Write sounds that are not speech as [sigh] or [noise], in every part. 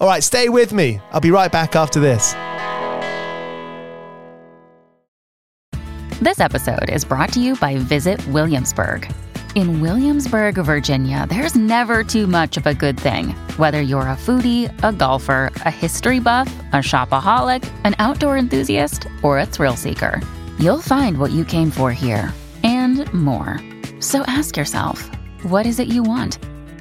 All right, stay with me. I'll be right back after this. This episode is brought to you by Visit Williamsburg. In Williamsburg, Virginia, there's never too much of a good thing. Whether you're a foodie, a golfer, a history buff, a shopaholic, an outdoor enthusiast, or a thrill seeker, you'll find what you came for here and more. So ask yourself, what is it you want?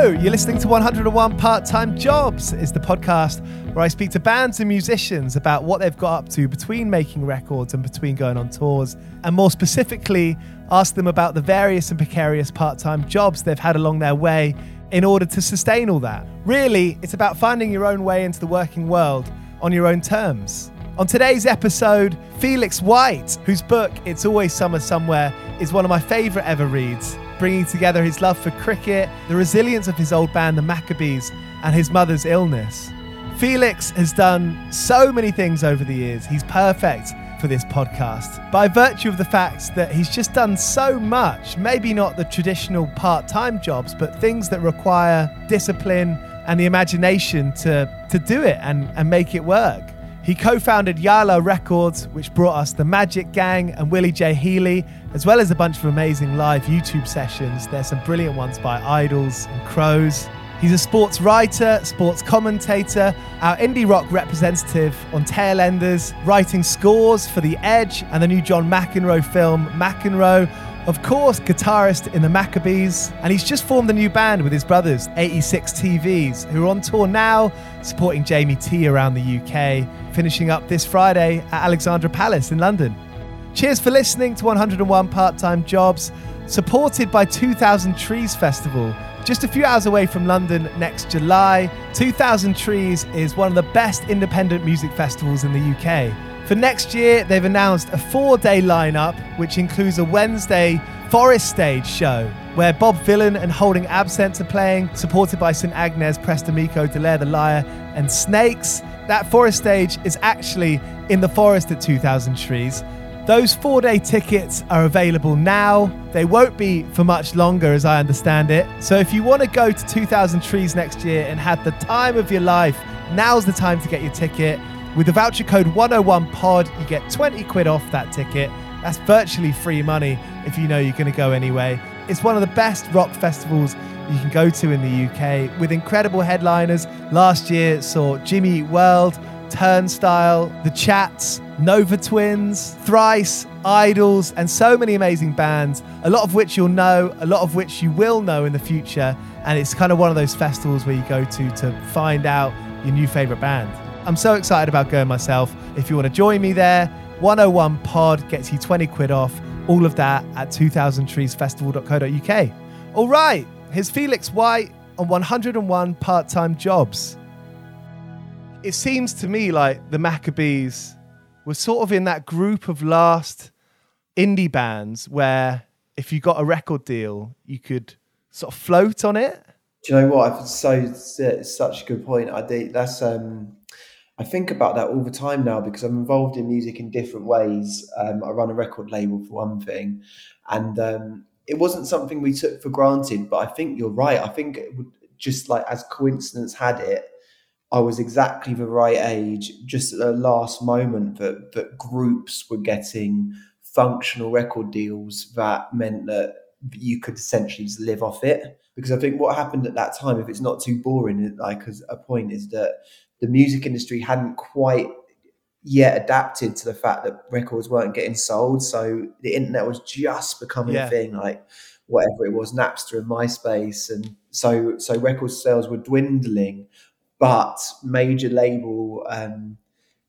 You're listening to 101 Part Time Jobs. It's the podcast where I speak to bands and musicians about what they've got up to between making records and between going on tours, and more specifically, ask them about the various and precarious part time jobs they've had along their way in order to sustain all that. Really, it's about finding your own way into the working world on your own terms. On today's episode, Felix White, whose book It's Always Summer Somewhere is one of my favourite ever reads, bringing together his love for cricket, the resilience of his old band, the Maccabees, and his mother's illness. Felix has done so many things over the years. He's perfect for this podcast by virtue of the fact that he's just done so much. Maybe not the traditional part time jobs, but things that require discipline and the imagination to, to do it and, and make it work. He co founded Yala Records, which brought us The Magic Gang and Willie J. Healey, as well as a bunch of amazing live YouTube sessions. There's some brilliant ones by Idles and Crows. He's a sports writer, sports commentator, our indie rock representative on Tailenders, writing scores for The Edge and the new John McEnroe film, McEnroe. Of course, guitarist in the Maccabees, and he's just formed a new band with his brothers, 86 TVs, who are on tour now, supporting Jamie T around the UK, finishing up this Friday at Alexandra Palace in London. Cheers for listening to 101 Part Time Jobs, supported by 2000 Trees Festival just a few hours away from London next July, 2000 Trees is one of the best independent music festivals in the UK. For next year, they've announced a four day lineup, which includes a Wednesday Forest Stage show, where Bob Vylan and Holding Absence are playing, supported by St Agnes, Prestamico, Delaire the Liar, and Snakes. That Forest Stage is actually in the forest at 2000 Trees. Those four day tickets are available now. They won't be for much longer, as I understand it. So if you want to go to 2000 Trees next year and have the time of your life, now's the time to get your ticket. With the voucher code 101POD, you get 20 quid off that ticket. That's virtually free money if you know you're going to go anyway. It's one of the best rock festivals you can go to in the UK with incredible headliners. Last year saw Jimmy World, Turnstile, The Chats, Nova Twins, Thrice, Idles, and so many amazing bands, a lot of which you'll know, a lot of which you will know in the future. And it's kind of one of those festivals where you go to to find out your new favourite band. I'm so excited about going myself. If you want to join me there, 101 Pod gets you 20 quid off. All of that at 2000treesfestival.co.uk. All right, here's Felix White on 101 part time jobs. It seems to me like the Maccabees were sort of in that group of last indie bands where if you got a record deal, you could sort of float on it. Do you know what? I've so it's such a good point. I think that's um, I think about that all the time now because I'm involved in music in different ways. Um, I run a record label for one thing, and um, it wasn't something we took for granted. But I think you're right. I think it would just like as coincidence had it, I was exactly the right age, just at the last moment that that groups were getting functional record deals that meant that you could essentially just live off it. Because I think what happened at that time, if it's not too boring, like as a point, is that the music industry hadn't quite yet adapted to the fact that records weren't getting sold. So the internet was just becoming yeah. a thing, like whatever it was, Napster and MySpace, and so so record sales were dwindling but major label um,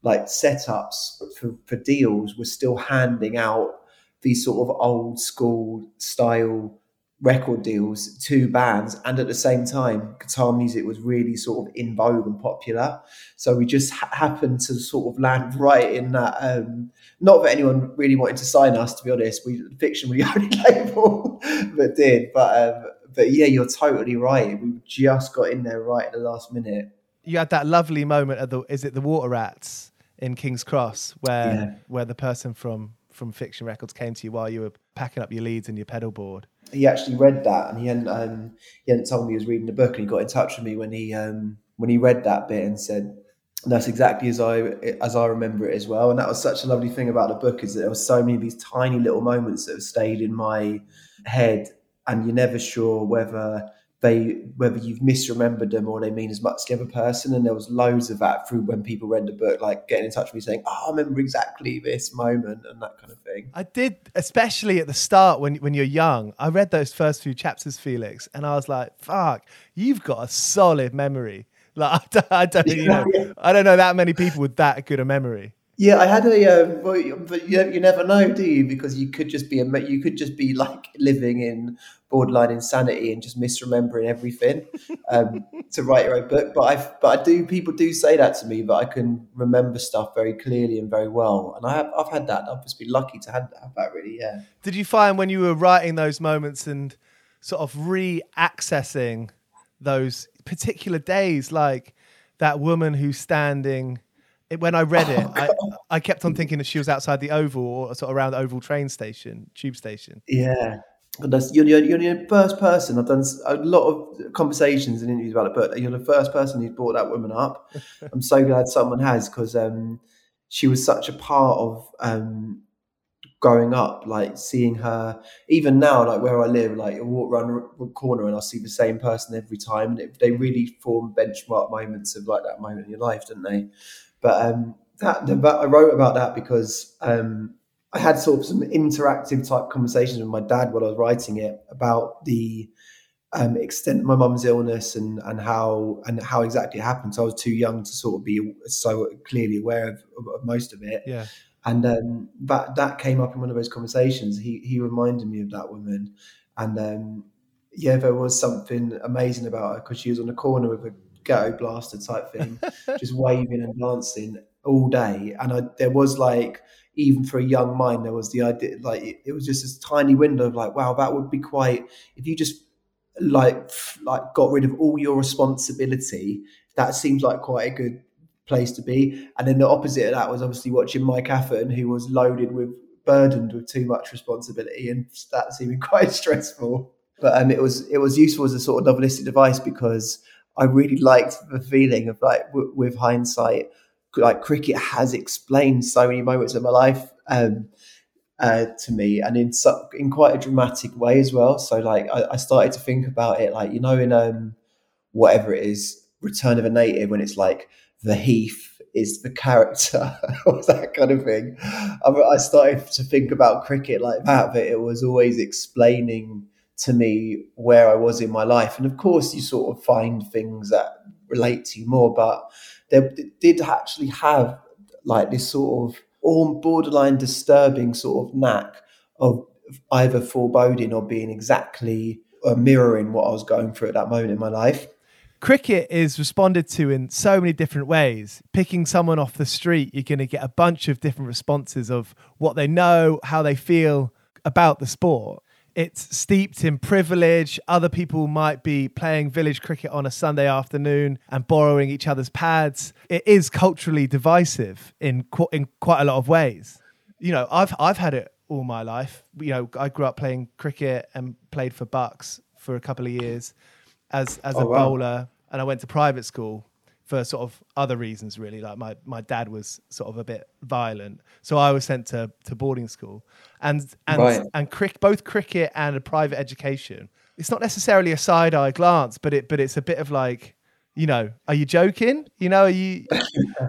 like setups for, for deals were still handing out these sort of old school style record deals to bands. And at the same time guitar music was really sort of in vogue and popular. So we just ha- happened to sort of land [laughs] right in that um, not that anyone really wanted to sign us to be honest. We fiction we [laughs] only label that did. But um, but yeah you're totally right. We just got in there right at the last minute you had that lovely moment at the is it the Water Rats in King's Cross where yeah. where the person from from Fiction Records came to you while you were packing up your leads and your pedal board. He actually read that and he hadn't um, he hadn't told me he was reading the book and he got in touch with me when he um, when he read that bit and said that's exactly as I as I remember it as well. And that was such a lovely thing about the book is that there were so many of these tiny little moments that have stayed in my head, and you're never sure whether they whether you've misremembered them or they mean as much to the other person. And there was loads of that through when people read the book, like getting in touch with me saying, "Oh, I remember exactly this moment" and that kind of thing. I did, especially at the start when when you're young. I read those first few chapters, Felix, and I was like, "Fuck, you've got a solid memory." Like [laughs] I don't, I don't you know, I don't know that many people with that good a memory. Yeah, I had a, um, but you, you never know, do you? Because you could just be a, you could just be like living in borderline insanity and just misremembering everything um, to write your own book. But I, but I do, people do say that to me but I can remember stuff very clearly and very well, and I have, I've had that. I've just been lucky to have, have that. Really, yeah. Did you find when you were writing those moments and sort of re-accessing those particular days, like that woman who's standing. When I read it, I, I kept on thinking that she was outside the Oval or sort of around the Oval train station, tube station. Yeah, that's, you're, you're, you're the first person. I've done a lot of conversations and interviews about it, but you're the first person who's brought that woman up. [laughs] I'm so glad someone has because um, she was such a part of um, growing up, like seeing her, even now, like where I live, like I walk around a corner and I see the same person every time. And it, they really form benchmark moments of like that moment in your life, don't they? But um, that, I wrote about that because um, I had sort of some interactive type conversations with my dad while I was writing it about the um, extent of my mum's illness and and how and how exactly it happened. So I was too young to sort of be so clearly aware of, of, of most of it. Yeah. And um, that that came up in one of those conversations. He he reminded me of that woman, and um, yeah, there was something amazing about her because she was on the corner with a ghetto blaster type thing, just waving and dancing all day. And I, there was like, even for a young mind, there was the idea like it, it was just this tiny window of like, wow, that would be quite if you just like like got rid of all your responsibility. That seems like quite a good place to be. And then the opposite of that was obviously watching Mike Atherton, who was loaded with burdened with too much responsibility, and that seemed [laughs] quite stressful. But um, it was it was useful as a sort of novelistic device because I really liked the feeling of like w- with hindsight, like cricket has explained so many moments of my life. Um, uh, to me, and in so, in quite a dramatic way as well. So, like, I, I started to think about it, like you know, in um, whatever it is, Return of a Native, when it's like the Heath is the character [laughs] or that kind of thing. I started to think about cricket like that, but it was always explaining to me where I was in my life. And of course, you sort of find things that relate to you more, but there did actually have like this sort of or borderline disturbing sort of knack of either foreboding or being exactly mirroring what I was going through at that moment in my life cricket is responded to in so many different ways. Picking someone off the street, you're going to get a bunch of different responses of what they know, how they feel about the sport. It's steeped in privilege. Other people might be playing village cricket on a Sunday afternoon and borrowing each other's pads. It is culturally divisive in qu- in quite a lot of ways. You know, I've I've had it all my life. You know, I grew up playing cricket and played for Bucks for a couple of years as as oh, a wow. bowler, and I went to private school for sort of other reasons, really. Like my my dad was sort of a bit violent, so I was sent to to boarding school, and and right. and crick, both cricket and a private education. It's not necessarily a side eye glance, but it but it's a bit of like you know, are you joking? You know, are you? [laughs]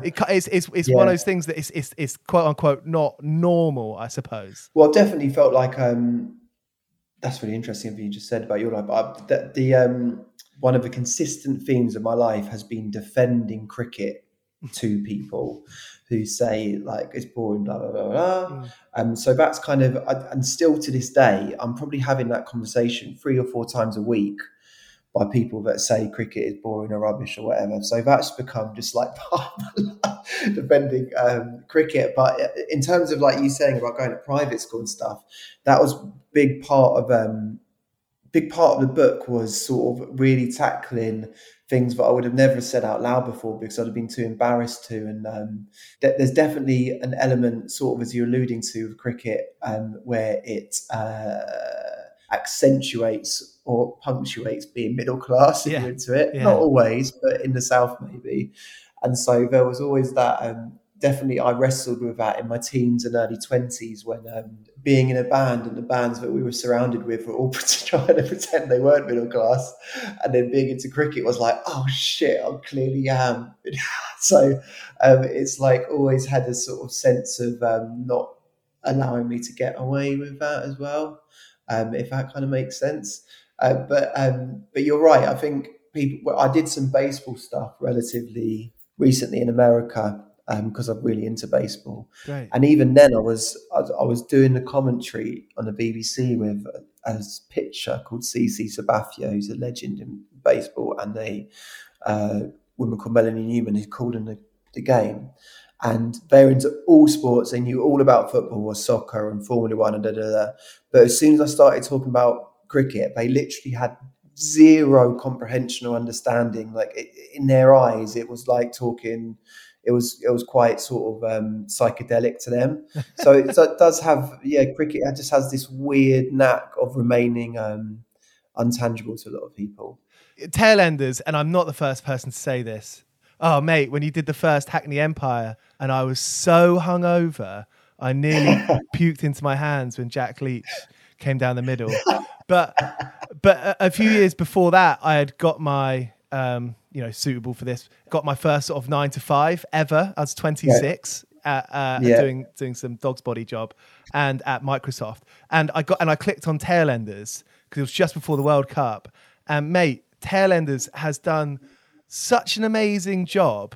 It, it's it's, it's yeah. one of those things that it's, it's it's quote unquote not normal, I suppose. Well, I definitely felt like um, that's really interesting. What you just said about your life, but the, the um, one of the consistent themes of my life has been defending cricket to people who say like it's boring, blah blah blah blah. Mm. Um, so that's kind of, and still to this day, I'm probably having that conversation three or four times a week by people that say cricket is boring or rubbish or whatever. So that's become just like [laughs] part of defending um, cricket. But in terms of like you saying about going to private school and stuff, that was big part of um, big part of the book was sort of really tackling things that I would have never said out loud before because I'd have been too embarrassed to. And um, th- there's definitely an element, sort of as you're alluding to, of cricket um, where it uh, accentuates or punctuates being middle class yeah. into it. Yeah. Not always, but in the South maybe. And so there was always that um, definitely I wrestled with that in my teens and early 20s when um, being in a band and the bands that we were surrounded with were all [laughs] trying to pretend they weren't middle class. And then being into cricket was like, oh shit, I clearly am. [laughs] so um, it's like always had a sort of sense of um, not allowing me to get away with that as well, um, if that kind of makes sense. Uh, but um, but you're right. I think people. Well, I did some baseball stuff relatively recently in America because um, I'm really into baseball. Great. And even then, I was I, was doing the commentary on the BBC with a, a pitcher called CC Sabathia, who's a legend in baseball, and a uh, woman called Melanie Newman who's called in the, the game. And they're into all sports. They knew all about football or soccer and Formula One and da da da. But as soon as I started talking about cricket. They literally had zero comprehension or understanding. Like it, in their eyes, it was like talking. It was it was quite sort of um, psychedelic to them. So it, so it, does have yeah, cricket just has this weird knack of remaining um, untangible to a lot of people. Tailenders, and I'm not the first person to say this. Oh, mate, when you did the first Hackney Empire, and I was so hungover, I nearly [laughs] puked into my hands when Jack Leach came down the middle. But but a, a few years before that, I had got my um, you know suitable for this. Got my first sort of nine to five ever. I was 26. At, uh, yeah. doing doing some dog's body job and at Microsoft and I got and I clicked on Tailenders because it was just before the World Cup and mate Tailenders has done such an amazing job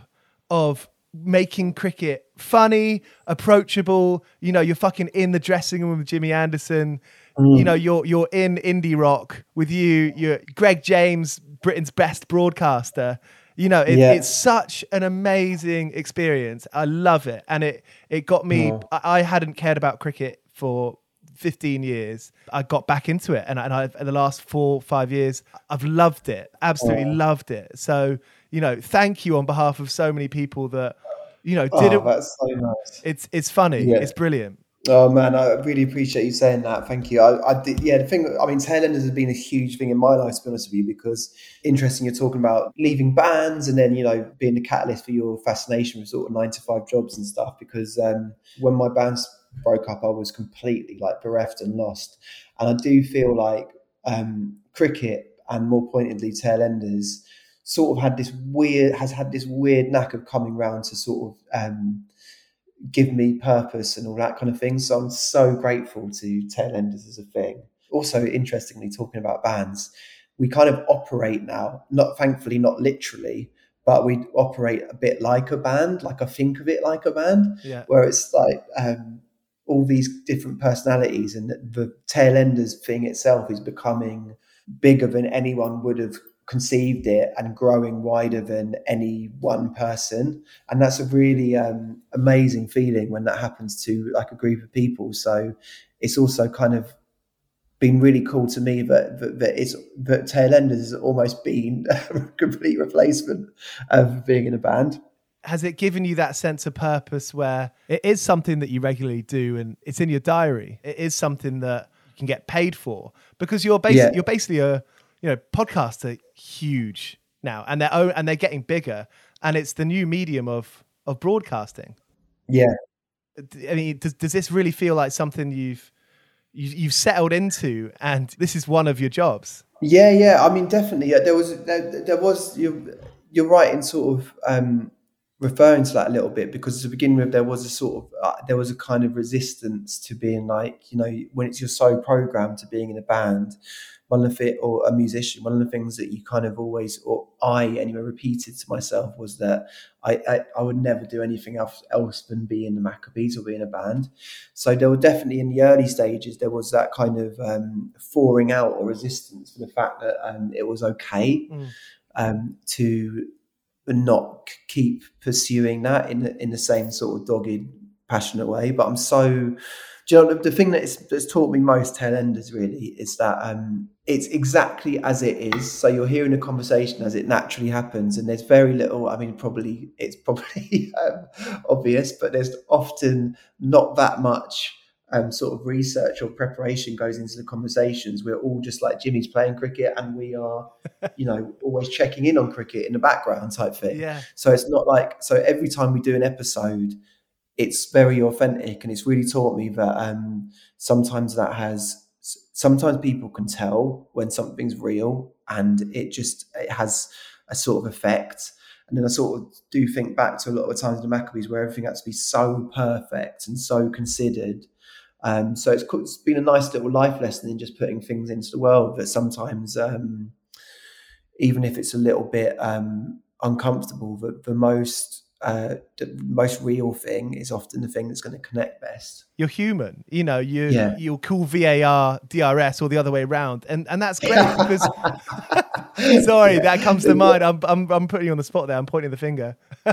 of making cricket funny, approachable. You know, you're fucking in the dressing room with Jimmy Anderson. Mm. You know, you're you're in indie rock with you. You're Greg James, Britain's best broadcaster. You know, it, yeah. it's such an amazing experience. I love it, and it it got me. Mm. I, I hadn't cared about cricket for 15 years, I got back into it. And, and I've, in the last four, five years, I've loved it. Absolutely oh. loved it. So, you know, thank you on behalf of so many people that, you know, did oh, That's so nice. It's, it's funny. Yeah. It's brilliant. Oh man, I really appreciate you saying that. Thank you. I, I did, yeah, the thing, I mean, Tailenders has been a huge thing in my life, to be honest with you, because interesting, you're talking about leaving bands and then, you know, being the catalyst for your fascination with sort of nine to five jobs and stuff. Because um, when my bands broke up, I was completely like bereft and lost. And I do feel like um, cricket and more pointedly Tailenders sort of had this weird, has had this weird knack of coming round to sort of, um, give me purpose and all that kind of thing. So I'm so grateful to Tailenders as a thing. Also, interestingly, talking about bands, we kind of operate now, not thankfully, not literally, but we operate a bit like a band, like I think of it like a band, yeah. where it's like um, all these different personalities and the Tailenders thing itself is becoming bigger than anyone would have conceived it and growing wider than any one person. And that's a really um, amazing feeling when that happens to like a group of people. So it's also kind of been really cool to me that that, that it's that tailenders has almost been [laughs] a complete replacement of being in a band. Has it given you that sense of purpose where it is something that you regularly do and it's in your diary? It is something that you can get paid for because you're basically yeah. you're basically a you know, podcasts are huge now, and they're and they're getting bigger, and it's the new medium of of broadcasting. Yeah, I mean, does does this really feel like something you've you, you've settled into, and this is one of your jobs? Yeah, yeah. I mean, definitely. Yeah, there was there, there was you're you're right in sort of um, referring to that a little bit because to begin with there was a sort of uh, there was a kind of resistance to being like you know when it's you're so programmed to being in a band one of the or a musician, one of the things that you kind of always, or I anyway, repeated to myself was that I, I, I would never do anything else, else than be in the Maccabees or be in a band. So there were definitely in the early stages there was that kind of um, thawing out or resistance for the fact that um, it was okay mm. um, to not keep pursuing that in the, in the same sort of dogged, passionate way. But I'm so you know the, thing that's, that's taught me most Tailenders really is that um, it's exactly as it is. So you're hearing a conversation as it naturally happens, and there's very little. I mean, probably it's probably [laughs] um, obvious, but there's often not that much um, sort of research or preparation goes into the conversations. We're all just like Jimmy's playing cricket, and we are, [laughs] you know, always checking in on cricket in the background type thing. Yeah. So it's not like so every time we do an episode it's very authentic and it's really taught me that um, sometimes that has sometimes people can tell when something's real and it just it has a sort of effect and then I sort of do think back to a lot of times in the Maccabees where everything had to be so perfect and so considered. Um, so it's, it's been a nice little life lesson in just putting things into the world that sometimes, um, even if it's a little bit um, uncomfortable, that the most uh, the most real thing is often the thing that's going to connect best. You're human, you know. You yeah. you'll call VAR DRS or the other way around, and and that's great because. [laughs] sorry, yeah. that comes to mind. I'm, I'm I'm putting you on the spot there. I'm pointing the finger. [laughs]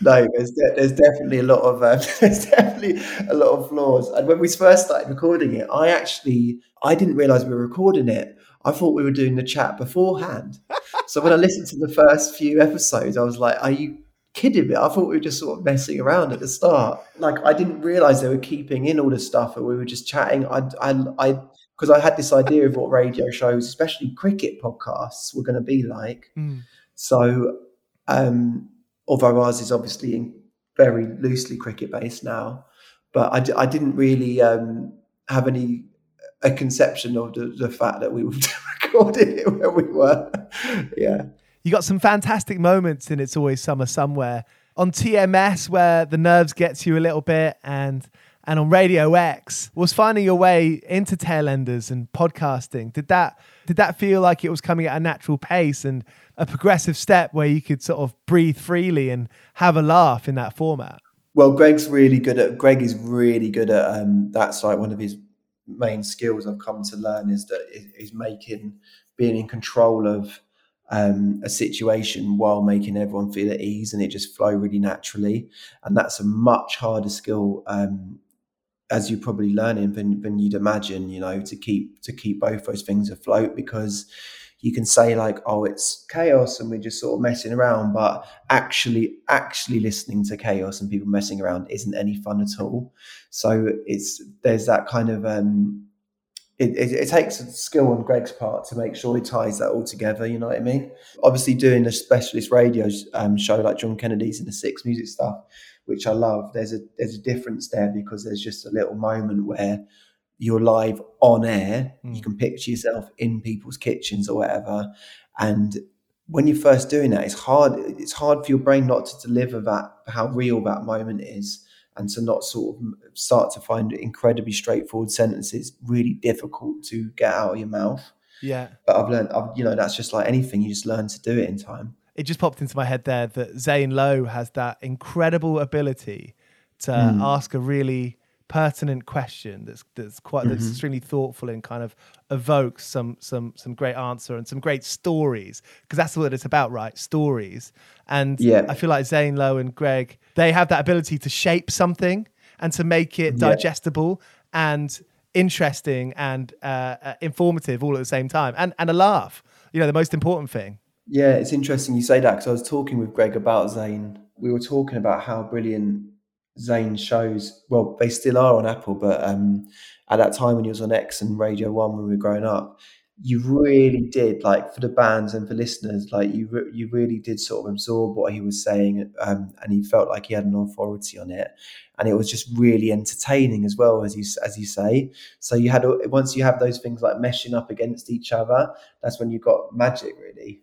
no, there's de- there's definitely a lot of uh, [laughs] there's definitely a lot of flaws. And when we first started recording it, I actually I didn't realize we were recording it. I thought we were doing the chat beforehand. so when I listened to the first few episodes, I was like, are you kidding me? I thought we were just sort of messing around at the start. Like I didn't realize they were keeping in all the stuff and we were just chatting. I, I, I, because I had this idea of what radio shows, especially cricket podcasts, were going to be like. Mm. So, um, although ours is obviously very loosely cricket based now, but I, I didn't really um, have any a conception of the, the fact that we were [laughs] recording it where we were. [laughs] yeah. You got some fantastic moments in It's Always Summer Somewhere on TMS where the nerves gets you a little bit and and on Radio X was finding your way into Tailenders and podcasting. Did that did that feel like it was coming at a natural pace and a progressive step where you could sort of breathe freely and have a laugh in that format? Well, Greg's really good at. Greg is really good at. Um, that's like one of his main skills I've come to learn is that is making being in control of um, a situation while making everyone feel at ease and it just flow really naturally. And that's a much harder skill um, as you're probably learning than, than you'd imagine. You know, to keep to keep both those things afloat because you can say like, oh, it's chaos and we're just sort of messing around, but actually, actually listening to chaos and people messing around isn't any fun at all. So it's there's that kind of um, it, it, it, takes a skill on Greg's part to make sure he ties that all together. You know what I mean? Obviously, doing a specialist radio um, show like John Kennedy's and the Six Music stuff, which I love. There's a there's a difference there because there's just a little moment where you're live on air. Mm. You can picture yourself in people's kitchens or whatever. And when you're first doing that, it's hard. It's hard for your brain not to deliver that how real that moment is, and to not sort of start to find incredibly straightforward sentences really difficult to get out of your mouth. Yeah. But I've learned, I've, you know, that's just like anything. You just learn to do it in time. It just popped into my head there that Zane Lowe has that incredible ability to mm. ask a really pertinent question that's that's quite mm-hmm. extremely thoughtful and kind of evokes some some some great answer and some great stories because that's what it's about right stories and yeah. i feel like zane lowe and greg they have that ability to shape something and to make it digestible yeah. and interesting and uh, uh, informative all at the same time and and a laugh you know the most important thing yeah it's interesting you say that because i was talking with greg about zane we were talking about how brilliant Zane shows, well, they still are on Apple, but um, at that time when he was on X and Radio One when we were growing up, you really did like for the bands and for listeners, like you re- you really did sort of absorb what he was saying, um, and he felt like he had an authority on it, and it was just really entertaining as well as you as you say. So you had once you have those things like meshing up against each other, that's when you got magic really.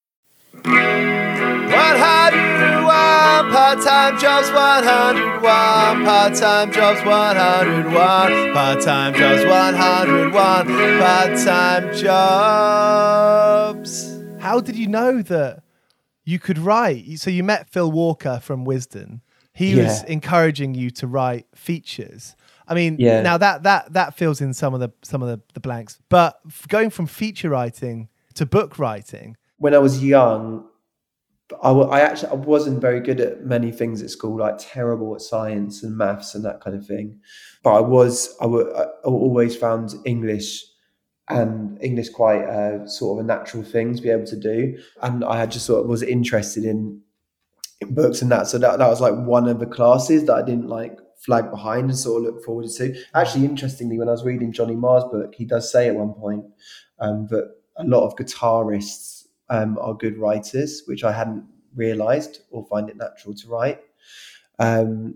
101 part-time jobs 101 part-time jobs 101 part-time jobs 101 part-time jobs how did you know that you could write so you met phil walker from Wisden he yeah. was encouraging you to write features I mean, yeah. now that that that fills in some of the some of the, the blanks. But going from feature writing to book writing, when I was young, I, I actually I wasn't very good at many things at school, like terrible at science and maths and that kind of thing. But I was I, always found English and English quite a, sort of a natural thing to be able to do, and I had just sort of was interested in, in books and that. So that that was like one of the classes that I didn't like flag behind and sort of look forward to. Actually, interestingly, when I was reading Johnny Marr's book, he does say at one point um, that a lot of guitarists um, are good writers, which I hadn't realised or find it natural to write. Um,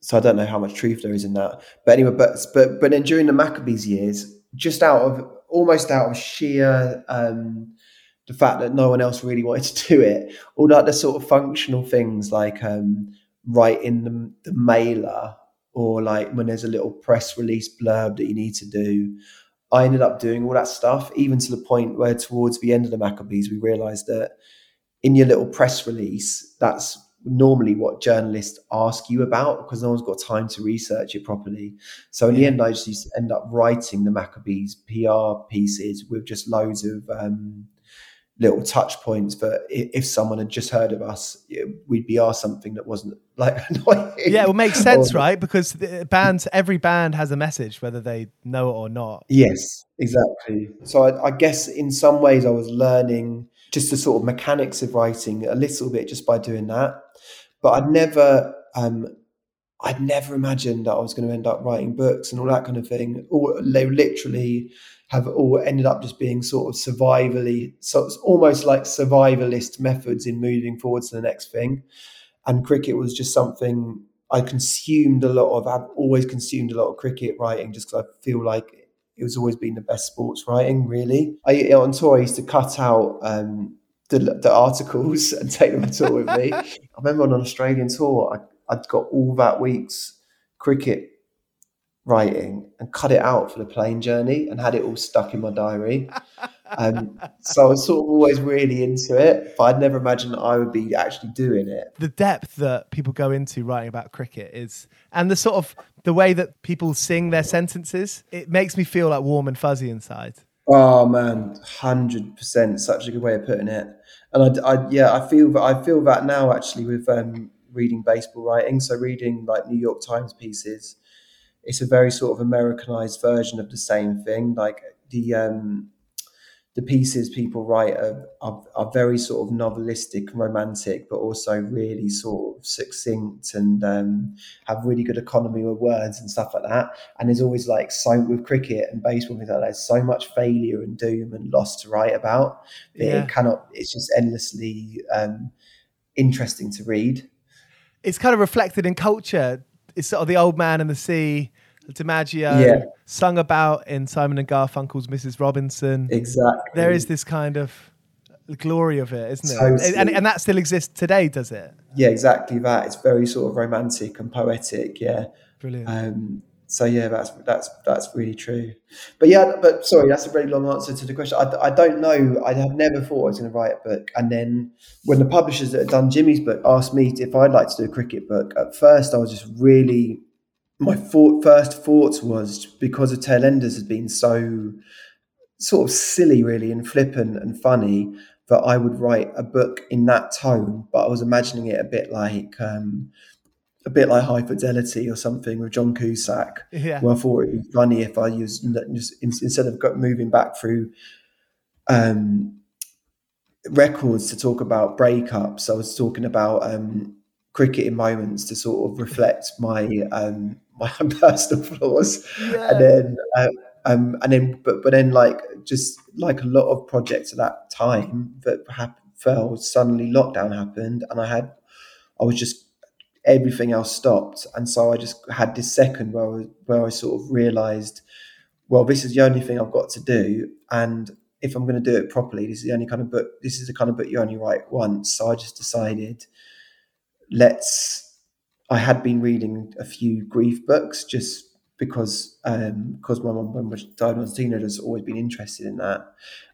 so I don't know how much truth there is in that. But anyway, but but but then during the Maccabees years, just out of almost out of sheer um, the fact that no one else really [laughs] wanted to do it, all that the sort of functional things like um, writing the, the mailer or like when there's a little press release blurb that you need to do I ended up doing all that stuff, even to the point where towards the end of the Maccabees, we realized that in your little press release, that's normally what journalists ask you about because no one's got time to research it properly. So in the end, I just used to end up writing the Maccabees PR pieces with just loads of um, little touch points. But if someone had just heard of us, we'd be asked something that wasn't [laughs] like annoying. Yeah, it makes sense, or, right? Because bands, every band has a message, whether they know it or not. Yes, exactly. So I, I guess in some ways, I was learning just the sort of mechanics of writing a little bit just by doing that. But I'd never, um, I'd never imagined that I was going to end up writing books and all that kind of thing. Or they literally have all ended up just being sort of survivally, so it's almost like survivalist methods in moving forward to the next thing. And cricket was just something I consumed a lot of. I've always consumed a lot of cricket writing just because I feel like it was always been the best sports writing, really. I on tour I used to cut out um, the, the articles [laughs] and take them on tour with me. I remember on an Australian tour, I, I'd got all that week's cricket writing and cut it out for the plane journey and had it all stuck in my diary. [laughs] Um, so I was sort of always really into it, but I'd never imagined that I would be actually doing it. The depth that people go into writing about cricket is, and the sort of the way that people sing their sentences, it makes me feel like warm and fuzzy inside. Oh man, hundred percent, such a good way of putting it. And I, I, yeah, I feel that I feel that now actually with um, reading baseball writing. So reading like New York Times pieces, it's a very sort of Americanized version of the same thing. Like the um, the pieces people write are, are, are, very sort of novelistic and romantic, but also really sort of succinct and um, have really good economy with words and stuff like that. And there's always like so with cricket and baseball things like that, there's so much failure and doom and loss to write about. Yeah. It cannot. It's just endlessly um, interesting to read. It's kind of reflected in culture. It's sort of the old man and the sea DiMaggio yeah. sung about in Simon and Garfunkel's Mrs. Robinson. Exactly. There is this kind of glory of it, isn't it? So and, and that still exists today, does it? Yeah, exactly that. It's very sort of romantic and poetic. Yeah. Brilliant. Um, so yeah, that's that's that's really true. But yeah, but sorry, that's a very long answer to the question. I, I don't know. I have never thought I was going to write a book. And then when the publishers that had done Jimmy's book asked me if I'd like to do a cricket book, at first I was just really my thought, first thoughts was because of Tailenders had been so sort of silly, really, and flippant and funny that I would write a book in that tone. But I was imagining it a bit like um, a bit like High Fidelity or something with John Cusack. Yeah. Well, I thought it would be funny if I used just instead of moving back through um, records to talk about breakups, I was talking about um, cricketing moments to sort of reflect [laughs] my um, my [laughs] personal flaws, yeah. and then uh, um, and then but but then like just like a lot of projects at that time that happened, fell suddenly lockdown happened, and I had I was just everything else stopped, and so I just had this second where I, where I sort of realised, well, this is the only thing I've got to do, and if I'm going to do it properly, this is the only kind of book. This is the kind of book you only write once. So I just decided, let's I had been reading a few grief books just because um, because my mum died was has always been interested in that,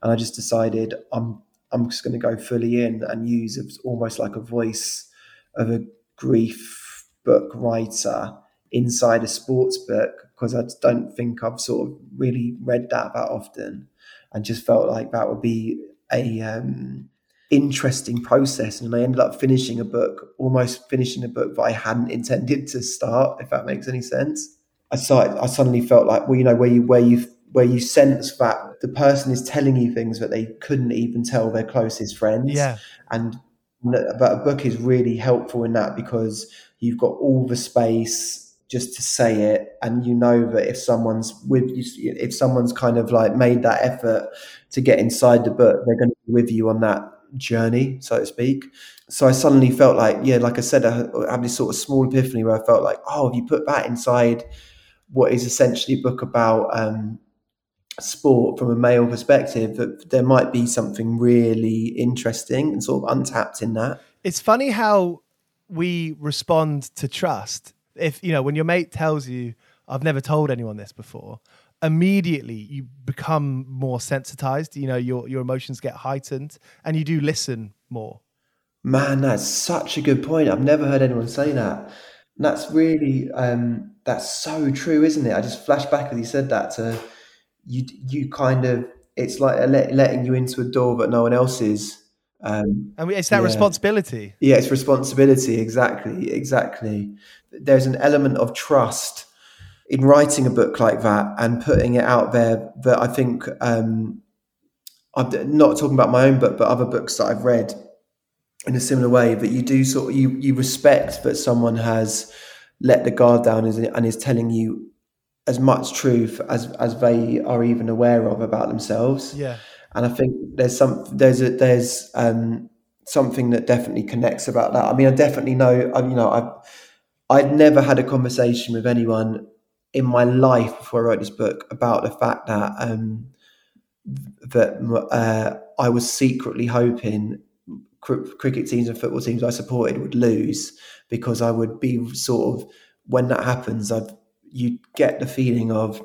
and I just decided I'm I'm just going to go fully in and use almost like a voice of a grief book writer inside a sports book because I don't think I've sort of really read that that often, and just felt like that would be a um, interesting process and I ended up finishing a book, almost finishing a book that I hadn't intended to start, if that makes any sense. I started I suddenly felt like, well, you know, where you where you where you sense that the person is telling you things that they couldn't even tell their closest friends. Yeah. And but a book is really helpful in that because you've got all the space just to say it and you know that if someone's with you if someone's kind of like made that effort to get inside the book they're going to be with you on that journey, so to speak. So I suddenly felt like, yeah, like I said, I had this sort of small epiphany where I felt like, oh, if you put that inside what is essentially a book about um, sport from a male perspective, that there might be something really interesting and sort of untapped in that. It's funny how we respond to trust. If, you know, when your mate tells you, I've never told anyone this before, immediately you become more sensitized. You know, your your emotions get heightened, and you do listen more. Man, that's such a good point. I've never heard anyone say that. And that's really um, that's so true, isn't it? I just flash back as you said that to you. You kind of it's like let, letting you into a door, but no one else is. Um, and it's that yeah. responsibility. Yeah, it's responsibility. Exactly, exactly. There's an element of trust in writing a book like that and putting it out there that I think um, I'm not talking about my own book, but other books that I've read in a similar way. That you do sort of you you respect that someone has let the guard down and is telling you as much truth as as they are even aware of about themselves. Yeah, and I think there's some there's a there's um, something that definitely connects about that. I mean, I definitely know. I, you know, I've I'd never had a conversation with anyone in my life before I wrote this book about the fact that um, that uh, I was secretly hoping cr- cricket teams and football teams I supported would lose because I would be sort of when that happens, I've you get the feeling of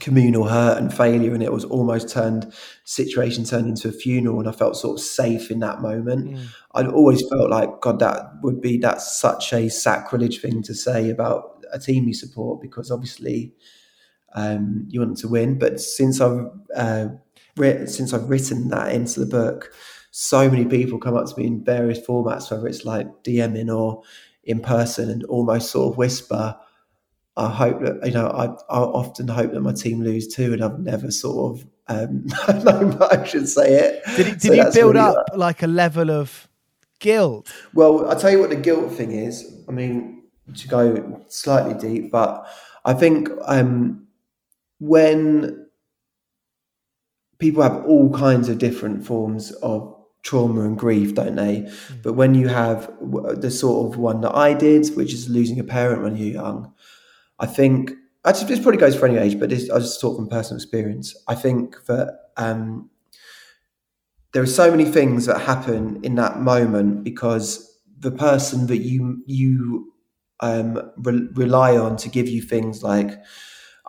communal hurt and failure, and it was almost turned situation turned into a funeral, and I felt sort of safe in that moment. Mm. I'd always felt like God, that would be that's such a sacrilege thing to say about a team you support because obviously um, you want to win. But since I've uh, since I've written that into the book, so many people come up to me in various formats, whether it's like DMing or in person, and almost sort of whisper. I hope that you know. I, I often hope that my team lose too, and I've never sort of um, [laughs] I should say it. Did, did so you build really up like, like a level of guilt? Well, I'll tell you what the guilt thing is. I mean, to go slightly deep, but I think um, when people have all kinds of different forms of trauma and grief, don't they? Mm. But when you have the sort of one that I did, which is losing a parent when you're young, I think actually this probably goes for any age, but I just talk from personal experience. I think that um, there are so many things that happen in that moment because the person that you you um, re- rely on to give you things like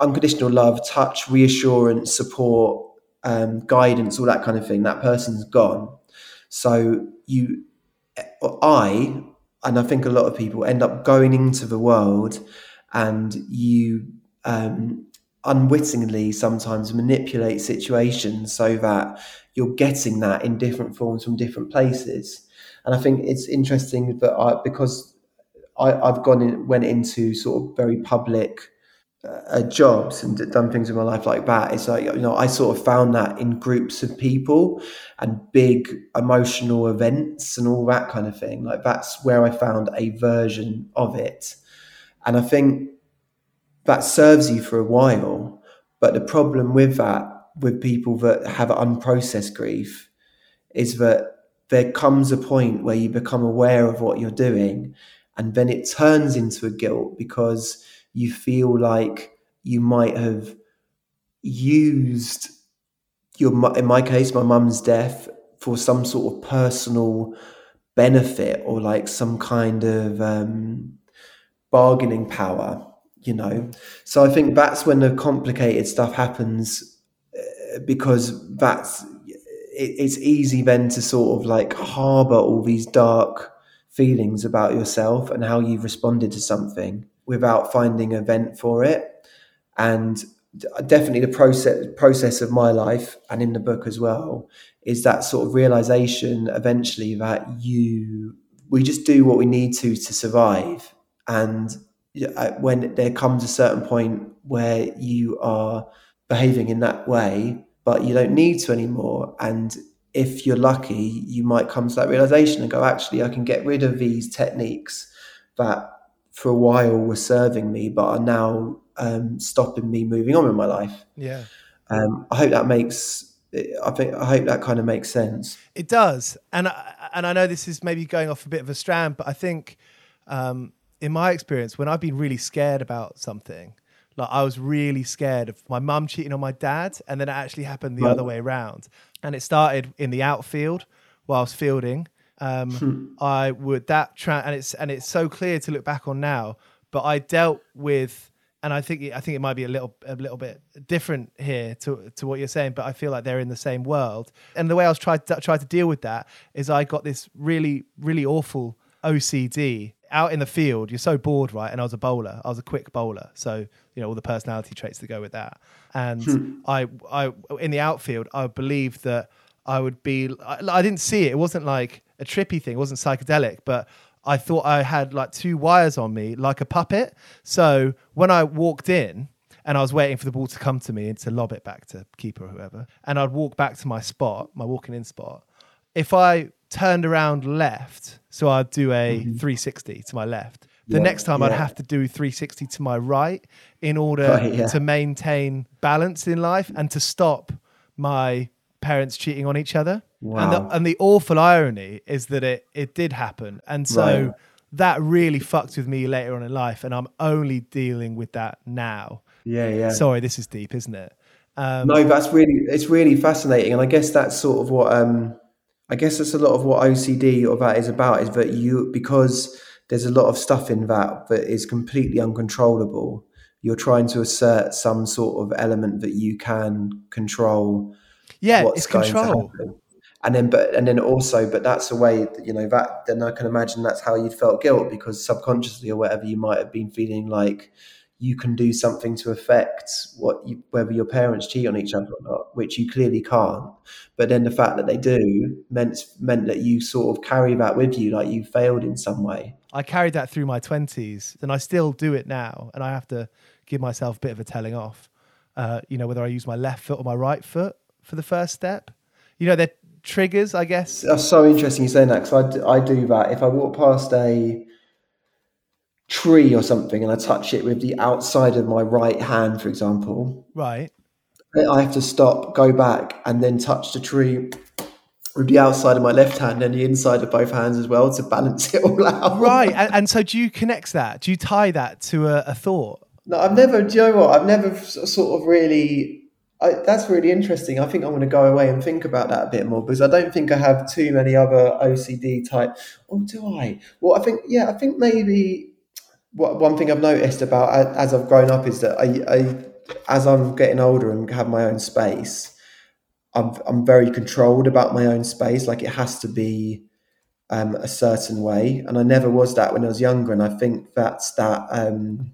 unconditional love, touch, reassurance, support, um, guidance, all that kind of thing. That person's gone. So you, I, and I think a lot of people end up going into the world and you um, unwittingly sometimes manipulate situations so that you're getting that in different forms from different places. And I think it's interesting that I, because I, have gone in, went into sort of very public uh, jobs and done things in my life like that. It's like you know I sort of found that in groups of people and big emotional events and all that kind of thing. Like that's where I found a version of it, and I think that serves you for a while. But the problem with that, with people that have unprocessed grief, is that there comes a point where you become aware of what you're doing and then it turns into a guilt because you feel like you might have used your in my case my mum's death for some sort of personal benefit or like some kind of um, bargaining power you know so i think that's when the complicated stuff happens uh, because that's it's easy then to sort of like harbor all these dark feelings about yourself and how you've responded to something without finding a vent for it. And definitely the process process of my life and in the book as well is that sort of realization eventually that you we just do what we need to to survive and when there comes a certain point where you are behaving in that way but you don't need to anymore and if you're lucky, you might come to that realization and go, actually, I can get rid of these techniques that for a while were serving me, but are now um, stopping me moving on in my life. Yeah. Um, I hope that makes. I think I hope that kind of makes sense. It does, and I, and I know this is maybe going off a bit of a strand, but I think, um, in my experience, when I've been really scared about something, like I was really scared of my mum cheating on my dad, and then it actually happened the right. other way around. And it started in the outfield while I was fielding. Um, hmm. I would that tra- and it's and it's so clear to look back on now. But I dealt with and I think I think it might be a little a little bit different here to to what you're saying, but I feel like they're in the same world. And the way I was trying to try to deal with that is I got this really really awful OCD out in the field. You're so bored, right? And I was a bowler. I was a quick bowler, so you know all the personality traits that go with that. And hmm. I I in the outfield, I believed that I would be. I, I didn't see it. It wasn't like a trippy thing. It wasn't psychedelic, but I thought I had like two wires on me, like a puppet. So when I walked in and I was waiting for the ball to come to me and to lob it back to keeper or whoever, and I'd walk back to my spot, my walking in spot. If I turned around left, so I'd do a mm-hmm. 360 to my left. The yeah, next time yeah. I'd have to do 360 to my right in order right, yeah. to maintain balance in life and to stop my parents cheating on each other. Wow. And the, and the awful irony is that it it did happen, and so right. that really fucked with me later on in life, and I'm only dealing with that now. Yeah, yeah. Sorry, this is deep, isn't it? Um, no, that's really it's really fascinating, and I guess that's sort of what um, I guess that's a lot of what OCD or that is about is that you because there's a lot of stuff in that that is completely uncontrollable. You're trying to assert some sort of element that you can control yeah, it's control. And then, but and then also, but that's a way that you know that. Then I can imagine that's how you'd felt guilt because subconsciously or whatever you might have been feeling like you can do something to affect what you, whether your parents cheat on each other or not, which you clearly can't. But then the fact that they do meant meant that you sort of carry that with you, like you failed in some way. I carried that through my twenties, and I still do it now, and I have to give myself a bit of a telling off. Uh, you know, whether I use my left foot or my right foot for the first step. You know, they're triggers, I guess. That's so interesting you saying that because I, I do that. If I walk past a tree or something and I touch it with the outside of my right hand, for example, right, I have to stop, go back, and then touch the tree with the outside of my left hand and the inside of both hands as well to balance [laughs] it all out. Right, and, and so do you connect that? Do you tie that to a, a thought? No, I've never. Do you know what? I've never sort of really I, that's really interesting. I think I'm going to go away and think about that a bit more because I don't think I have too many other OCD type. Or do I? Well, I think yeah. I think maybe one thing I've noticed about as I've grown up is that I, I as I'm getting older and have my own space, I'm I'm very controlled about my own space. Like it has to be um, a certain way, and I never was that when I was younger. And I think that's that. Um,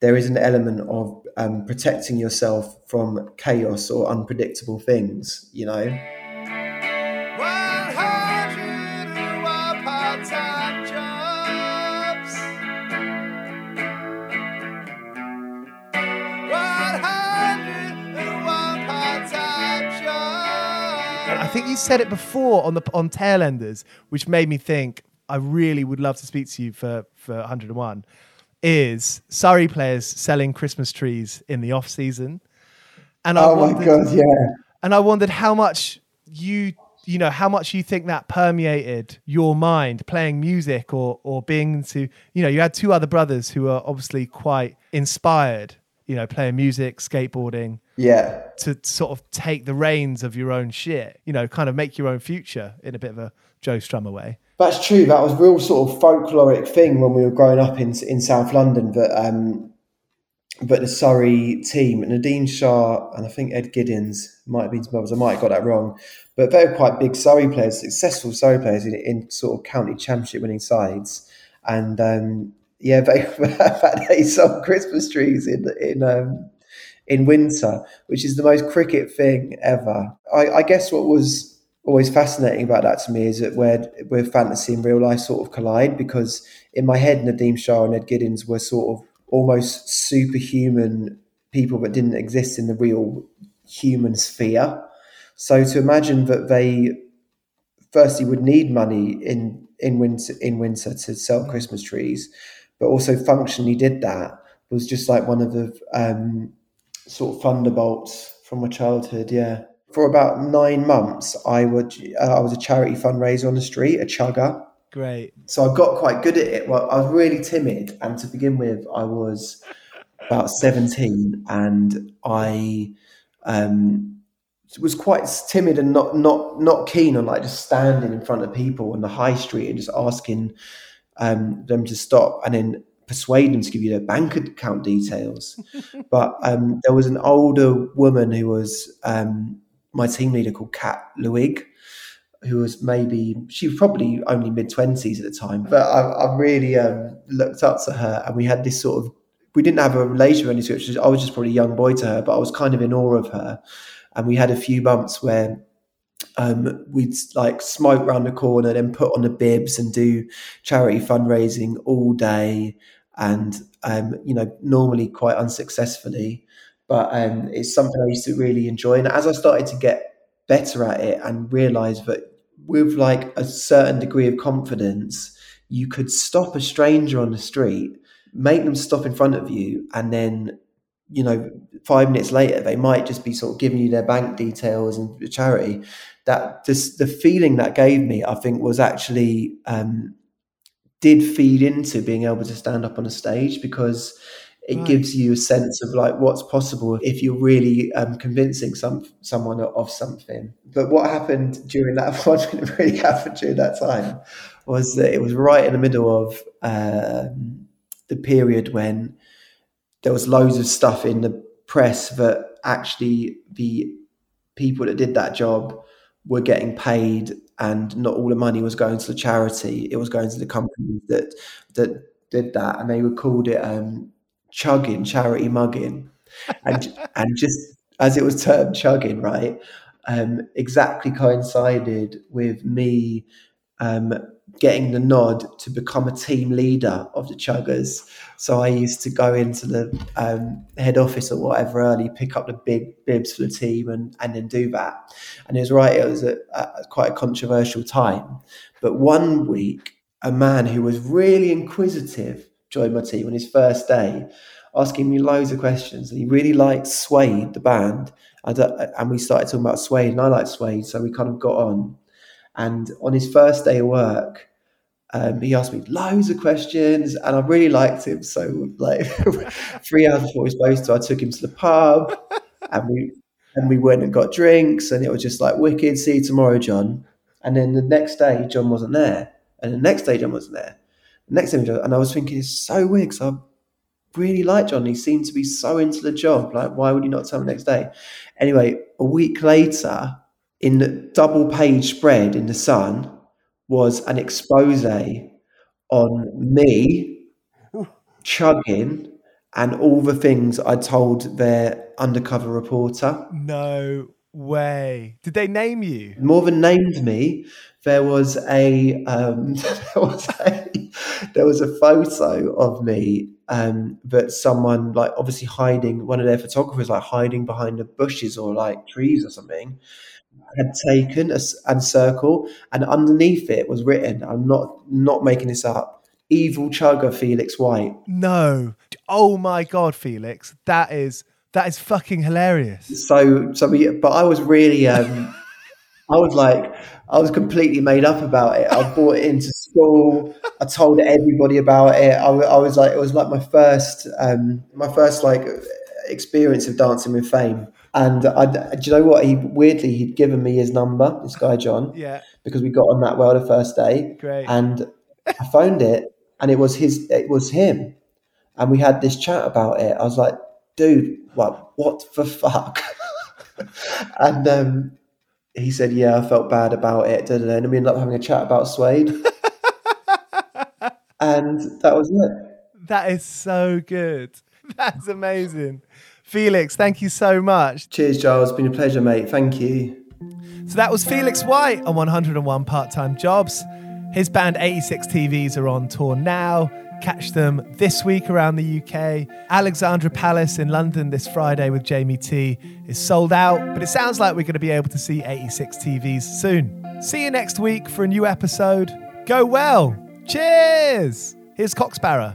there is an element of um, protecting yourself from chaos or unpredictable things, you know. You said it before on the on Tailenders, which made me think I really would love to speak to you for for 101 is Surrey players selling Christmas trees in the off season. And I oh wondered, my god, yeah. And I wondered how much you you know how much you think that permeated your mind playing music or or being into you know you had two other brothers who are obviously quite inspired you know playing music skateboarding yeah to sort of take the reins of your own shit you know kind of make your own future in a bit of a joe strummer way that's true. That was a real sort of folkloric thing when we were growing up in in South London. But um, but the Surrey team, Nadeem Shah and I think Ed Giddins might have been some others. I might have got that wrong, but they were quite big Surrey players, successful Surrey players in, in sort of county championship winning sides. And um, yeah, they [laughs] they sold Christmas trees in in um, in winter, which is the most cricket thing ever. I, I guess what was always fascinating about that to me is that where where fantasy and real life sort of collide because in my head Nadeem Shah and Ed Giddins were sort of almost superhuman people that didn't exist in the real human sphere. So to imagine that they firstly would need money in in winter in winter to sell Christmas trees, but also functionally did that was just like one of the um, sort of thunderbolts from my childhood. Yeah for about nine months, I would uh, I was a charity fundraiser on the street, a chugger. Great. So I got quite good at it. Well, I was really timid, and to begin with, I was about seventeen, and I um, was quite timid and not not not keen on like just standing in front of people on the high street and just asking um, them to stop, and then persuade them to give you their bank account details. [laughs] but um, there was an older woman who was um, my team leader called Kat Lewig, who was maybe she was probably only mid twenties at the time. But I, I really um, looked up to her, and we had this sort of we didn't have a relationship or anything. I was just probably a young boy to her, but I was kind of in awe of her. And we had a few months where um, we'd like smoke round the corner, then put on the bibs and do charity fundraising all day, and um, you know, normally quite unsuccessfully. But um, it's something I used to really enjoy. And as I started to get better at it and realize that with like a certain degree of confidence, you could stop a stranger on the street, make them stop in front of you, and then, you know, five minutes later, they might just be sort of giving you their bank details and the charity. That just the feeling that gave me, I think, was actually um, did feed into being able to stand up on a stage because it right. gives you a sense of like what's possible if you're really um, convincing some someone of something. But what happened during that [laughs] what really happened during that time was that it was right in the middle of um, the period when there was loads of stuff in the press that actually the people that did that job were getting paid and not all the money was going to the charity. It was going to the companies that that did that. And they were called it um, chugging, charity mugging, and [laughs] and just as it was termed chugging, right, um, exactly coincided with me um, getting the nod to become a team leader of the chuggers. So I used to go into the um, head office or whatever early, pick up the big bibs for the team, and and then do that. And it was right; it was a, a, quite a controversial time. But one week, a man who was really inquisitive joined my team on his first day, asking me loads of questions. And he really liked Suede, the band. And and we started talking about Suede, and I liked Suede, so we kind of got on. And on his first day of work, um, he asked me loads of questions, and I really liked him. So, like [laughs] three hours before we were supposed to, I took him to the pub, and we and we went and got drinks, and it was just like wicked. See you tomorrow, John. And then the next day, John wasn't there, and the next day, John wasn't there The next image, and I was thinking it's so weird because I really like John. He seemed to be so into the job. Like, why would he not tell me next day? Anyway, a week later, in the double page spread in the Sun, was an expose on me chugging and all the things I told their undercover reporter. No way. Did they name you? More than named me, there was a um, [laughs] there was a there was a photo of me um, that someone like obviously hiding one of their photographers like hiding behind the bushes or like trees or something had taken a, and circle and underneath it was written i'm not not making this up evil chugger felix white no oh my god felix that is that is fucking hilarious so so we, but i was really um i was like I was completely made up about it. I brought it into school. I told everybody about it. I, I was like, it was like my first, um, my first like experience of dancing with fame. And I, do you know what? He weirdly he'd given me his number, this guy John. Yeah. Because we got on that well the first day. Great. And I phoned it, and it was his. It was him, and we had this chat about it. I was like, dude, what? What the fuck? [laughs] and um, he said, "Yeah, I felt bad about it." And then we ended up having a chat about Suede, [laughs] and that was it. That is so good. [laughs] That's amazing, Felix. Thank you so much. Cheers, Giles. It's been a pleasure, mate. Thank you. So that was Felix White on 101 Part Time Jobs. His band 86 TVs are on tour now. Catch them this week around the UK. Alexandra Palace in London this Friday with Jamie T is sold out, but it sounds like we're going to be able to see 86 TVs soon. See you next week for a new episode. Go well. Cheers. Here's Cock Sparrer.